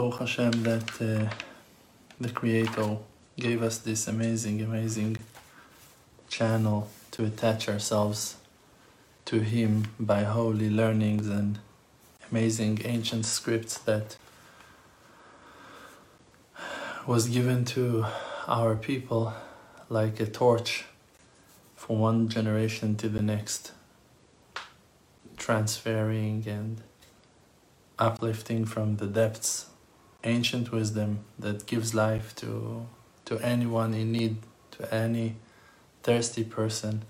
Baruch Hashem that uh, the Creator gave us this amazing, amazing channel to attach ourselves to Him by holy learnings and amazing ancient scripts that was given to our people like a torch from one generation to the next, transferring and uplifting from the depths ancient wisdom that gives life to to anyone in need, to any thirsty person.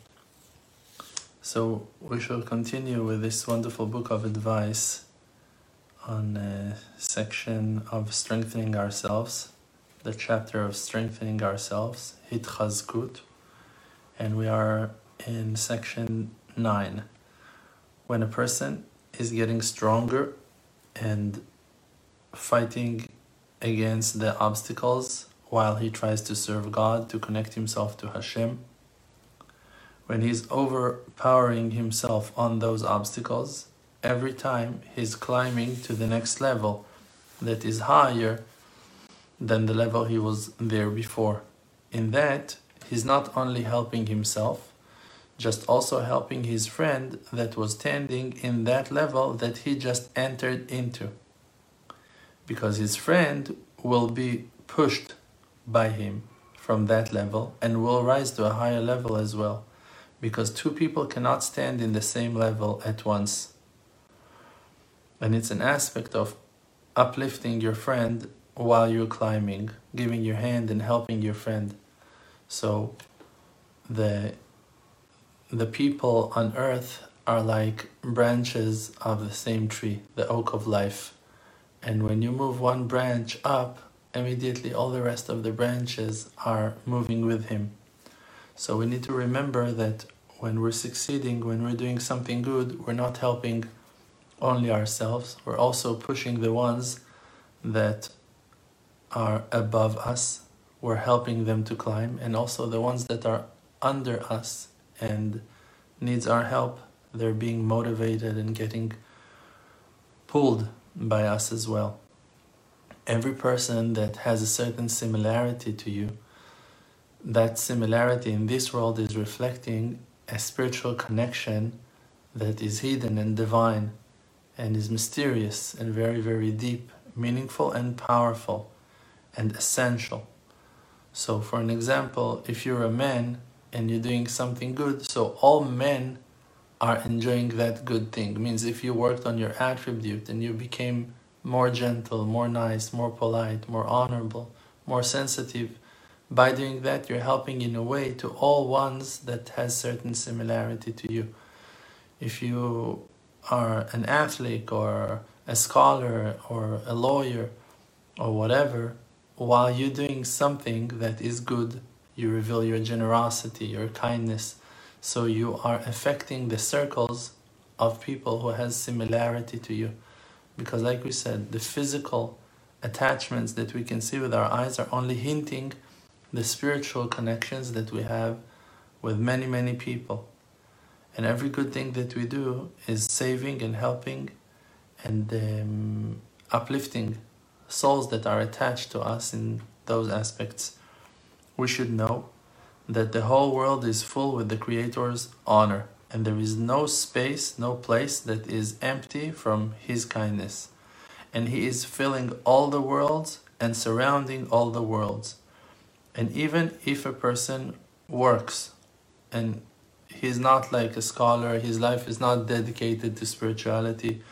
So we shall continue with this wonderful book of advice on a section of strengthening ourselves, the chapter of strengthening ourselves, Hitchazkut, and we are in section 9. When a person is getting stronger and fighting against the obstacles while he tries to serve God, to connect himself to Hashem. When he's overpowering himself on those obstacles, every time he's climbing to the next level that is higher than the level he was there before. In that, he's not only helping himself, just also helping his friend that was standing in that level that he just entered into because his friend will be pushed by him from that level and will rise to a higher level as well because two people cannot stand in the same level at once. And it's an aspect of uplifting your friend while you're climbing giving your hand and helping your friend. So the the people on earth are like branches of the same tree the oak of life and when you move one branch up, immediately all the rest of the branches are moving with him. So we need to remember that when we're succeeding, when we're doing something good, we're not helping only ourselves, we're also pushing the ones that are above us, we're helping them to climb, and also the ones that are under us and needs our help, they're being motivated and getting pulled by us as well. Every person that has a certain similarity to you, that similarity in this world is reflecting a spiritual connection that is hidden and divine and is mysterious and very, very deep, meaningful and powerful and essential. So, for an example, if you're a man and you're doing something good, so all men are enjoying that good thing. It means if you worked on your attribute and you became more gentle, more nice, more polite, more honorable, more sensitive, by doing that you're helping in a way to all ones that has certain similarity to you. If you are an athlete or a scholar or a lawyer or whatever, while you're doing something that is good, you reveal your generosity, your kindness, so you are affecting the circles of people who has similarity to you. Because like we said, the physical attachments that we can see with our eyes are only hinting the spiritual connections that we have with many, many people. And every good thing that we do is saving and helping and um, uplifting souls that are attached to us in those aspects. We should know that the whole world is full with the Creator's honor, and there is no space, no place that is empty from His kindness. And He is filling all the worlds and surrounding all the worlds. And even if a person works and he's not like a scholar, his life is not dedicated to spirituality,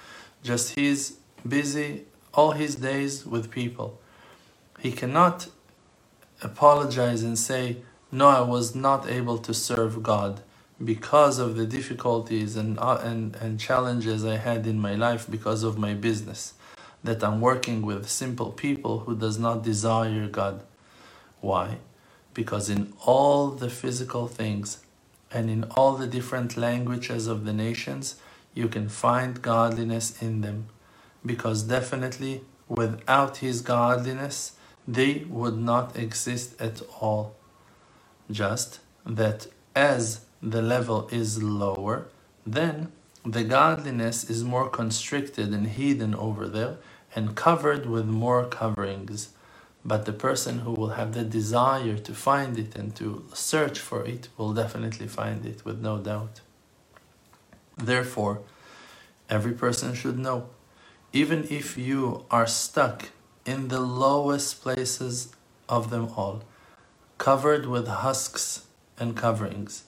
just he's busy all his days with people. He cannot apologize and say, no, I was not able to serve God because of the difficulties and, uh, and, and challenges I had in my life because of my business. That I'm working with simple people who does not desire God. Why? Because in all the physical things and in all the different languages of the nations, you can find godliness in them. Because definitely without His godliness, they would not exist at all just that as the level is lower, then the godliness is more constricted and hidden over there, and covered with more coverings. But the person who will have the desire to find it and to search for it will definitely find it with no doubt. Therefore, every person should know even if you are stuck in the lowest places of them all, covered with husks and coverings,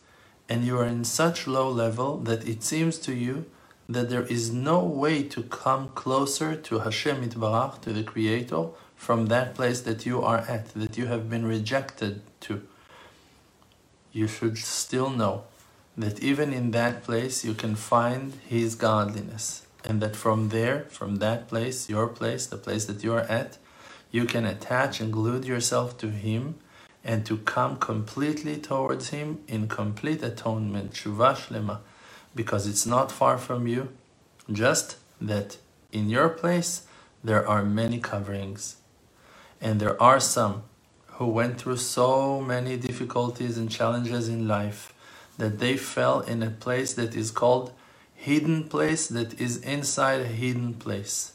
and you are in such low level that it seems to you that there is no way to come closer to Hashem Yitbarach, to the Creator, from that place that you are at, that you have been rejected to. You should still know that even in that place you can find His godliness, and that from there, from that place, your place, the place that you are at, you can attach and glue yourself to Him and to come completely towards Him in complete atonement, Shuvah Shlema because it's not far from you, just that in your place there are many coverings. And there are some who went through so many difficulties and challenges in life that they fell in a place that is called hidden place that is inside a hidden place.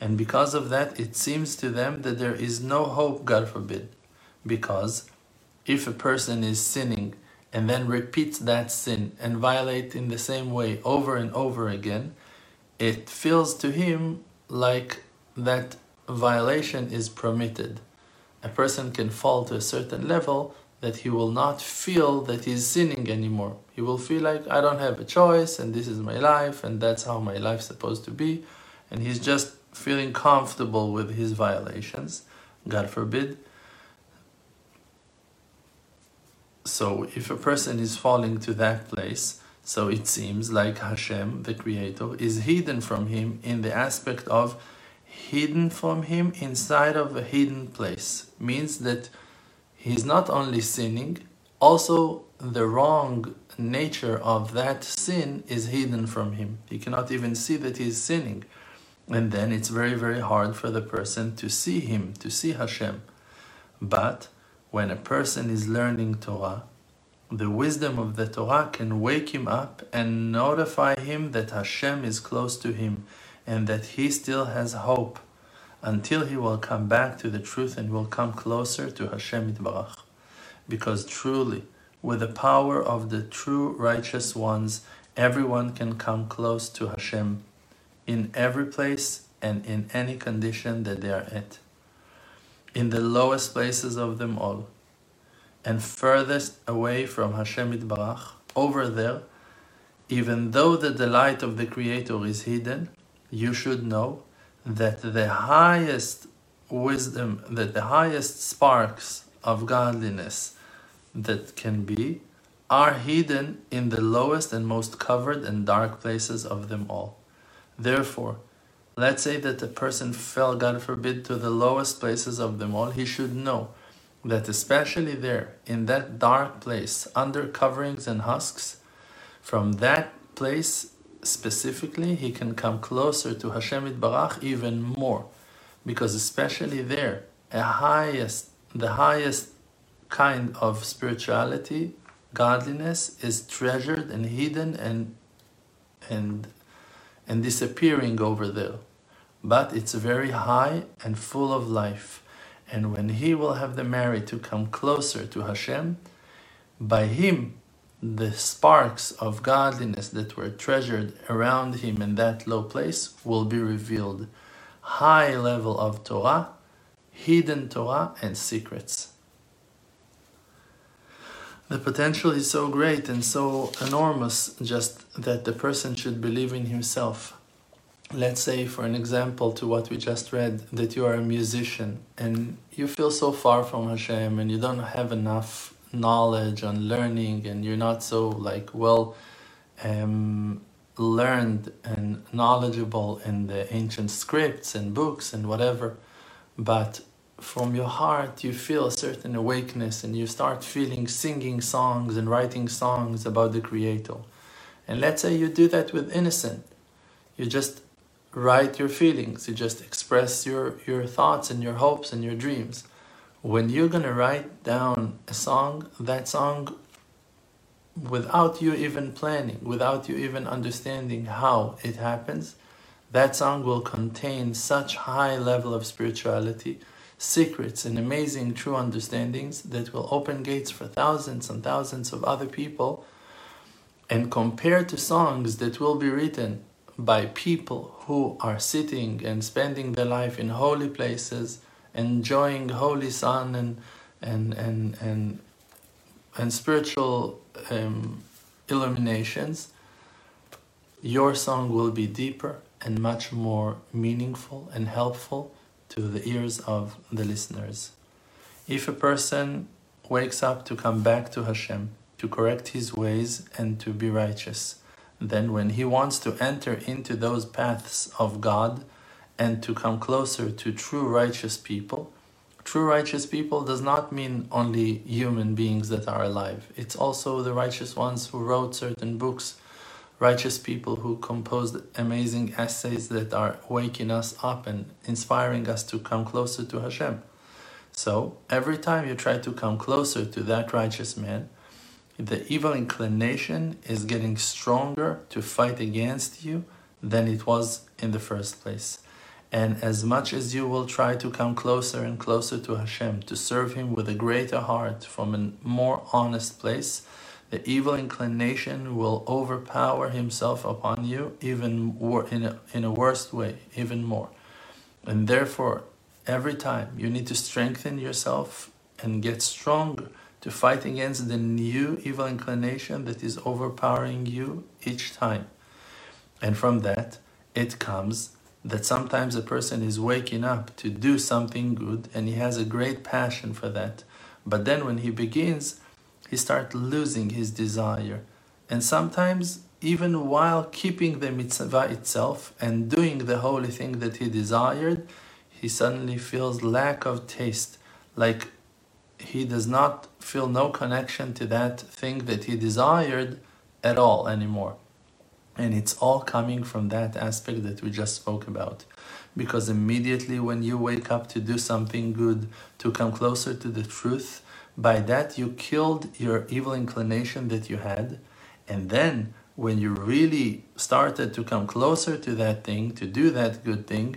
And because of that, it seems to them that there is no hope, God forbid. Because if a person is sinning and then repeats that sin and violate in the same way over and over again, it feels to him like that violation is permitted. A person can fall to a certain level that he will not feel that he's sinning anymore. He will feel like I don't have a choice and this is my life and that's how my life's supposed to be. And he's just feeling comfortable with his violations. God forbid So if a person is falling to that place, so it seems like Hashem, the Creator, is hidden from him in the aspect of hidden from him inside of a hidden place. Means that he's not only sinning, also the wrong nature of that sin is hidden from him. He cannot even see that he's sinning. And then it's very, very hard for the person to see him, to see Hashem. But when a person is learning Torah, the wisdom of the Torah can wake him up and notify him that Hashem is close to him and that he still has hope until he will come back to the truth and will come closer to Hashem Yitbarach. Because truly, with the power of the true righteous ones, everyone can come close to Hashem in every place and in any condition that they are at in the lowest places of them all, and furthest away from Hashem Yitbarach, over there, even though the delight of the Creator is hidden, you should know that the highest wisdom, that the highest sparks of godliness that can be, are hidden in the lowest and most covered and dark places of them all. Therefore, Let's say that a person fell, God forbid, to the lowest places of them all. He should know that, especially there, in that dark place, under coverings and husks, from that place specifically, he can come closer to Hashem Barach even more. Because, especially there, a highest, the highest kind of spirituality, godliness, is treasured and hidden and and and disappearing over there but it's very high and full of life. And when he will have the merit to come closer to Hashem, by him, the sparks of godliness that were treasured around him in that low place will be revealed. High level of Torah, hidden Torah, and secrets. The potential is so great and so enormous, just that the person should believe in himself let's say for an example to what we just read that you are a musician and you feel so far from Hashem and you don't have enough knowledge and learning and you're not so like well um, learned and knowledgeable in the ancient scripts and books and whatever but from your heart you feel a certain awakeness and you start feeling singing songs and writing songs about the creator. And let's say you do that with innocent. You just write your feelings, you just express your, your thoughts and your hopes and your dreams. When you're to write down a song, that song, without you even planning, without you even understanding how it happens, that song will contain such high level of spirituality, secrets and amazing true understandings that will open gates for thousands and thousands of other people and compared to songs that will be written by people who are sitting and spending their life in holy places, enjoying holy sun and and and and and spiritual um, illuminations, your song will be deeper and much more meaningful and helpful to the ears of the listeners. If a person wakes up to come back to Hashem, to correct his ways and to be righteous, then when he wants to enter into those paths of God and to come closer to true righteous people, true righteous people does not mean only human beings that are alive. It's also the righteous ones who wrote certain books, righteous people who composed amazing essays that are waking us up and inspiring us to come closer to Hashem. So every time you try to come closer to that righteous man, the evil inclination is getting stronger to fight against you than it was in the first place. And as much as you will try to come closer and closer to Hashem, to serve Him with a greater heart from a more honest place, the evil inclination will overpower himself upon you even in a, in a worst way, even more. And therefore, every time you need to strengthen yourself and get stronger to fight against the new evil inclination that is overpowering you each time. And from that, it comes that sometimes a person is waking up to do something good and he has a great passion for that. But then when he begins, he starts losing his desire. And sometimes, even while keeping the mitzvah itself and doing the holy thing that he desired, he suddenly feels lack of taste, like he does not feel no connection to that thing that he desired at all anymore. And it's all coming from that aspect that we just spoke about. Because immediately when you wake up to do something good, to come closer to the truth, by that you killed your evil inclination that you had. And then when you really started to come closer to that thing, to do that good thing,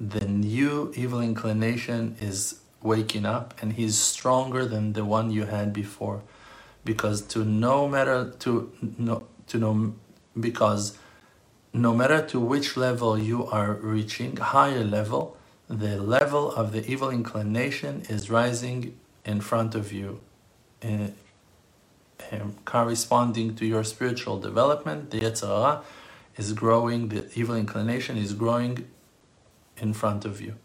the new evil inclination is waking up and he's stronger than the one you had before. Because to no matter to no to know because no matter to which level you are reaching higher level the level of the evil inclination is rising in front of you. Uh, um, corresponding to your spiritual development the Yetzer Hara is growing the evil inclination is growing in front of you.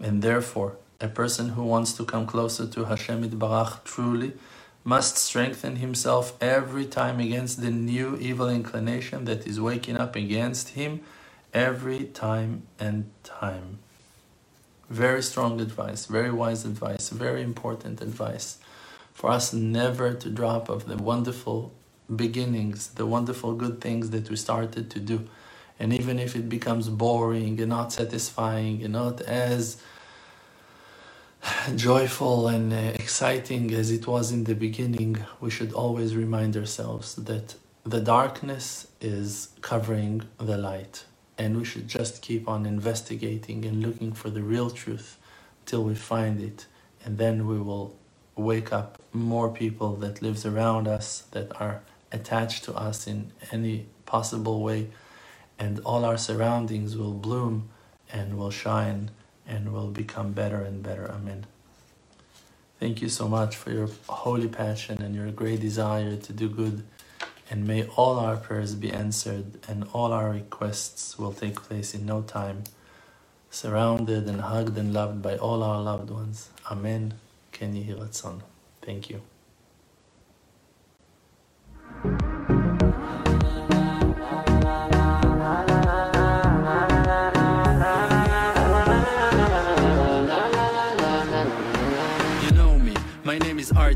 And therefore a person who wants to come closer to Hashem Barach truly must strengthen himself every time against the new evil inclination that is waking up against him every time and time. Very strong advice, very wise advice, very important advice for us never to drop of the wonderful beginnings, the wonderful good things that we started to do. And even if it becomes boring and not satisfying and not as joyful and uh, exciting as it was in the beginning, we should always remind ourselves that the darkness is covering the light. And we should just keep on investigating and looking for the real truth till we find it. And then we will wake up more people that lives around us, that are attached to us in any possible way. And all our surroundings will bloom and will shine and will become better and better. Amen. Thank you so much for your holy passion and your great desire to do good. And may all our prayers be answered and all our requests will take place in no time, surrounded and hugged and loved by all our loved ones. Amen. Ken Yehiratzon. Thank you.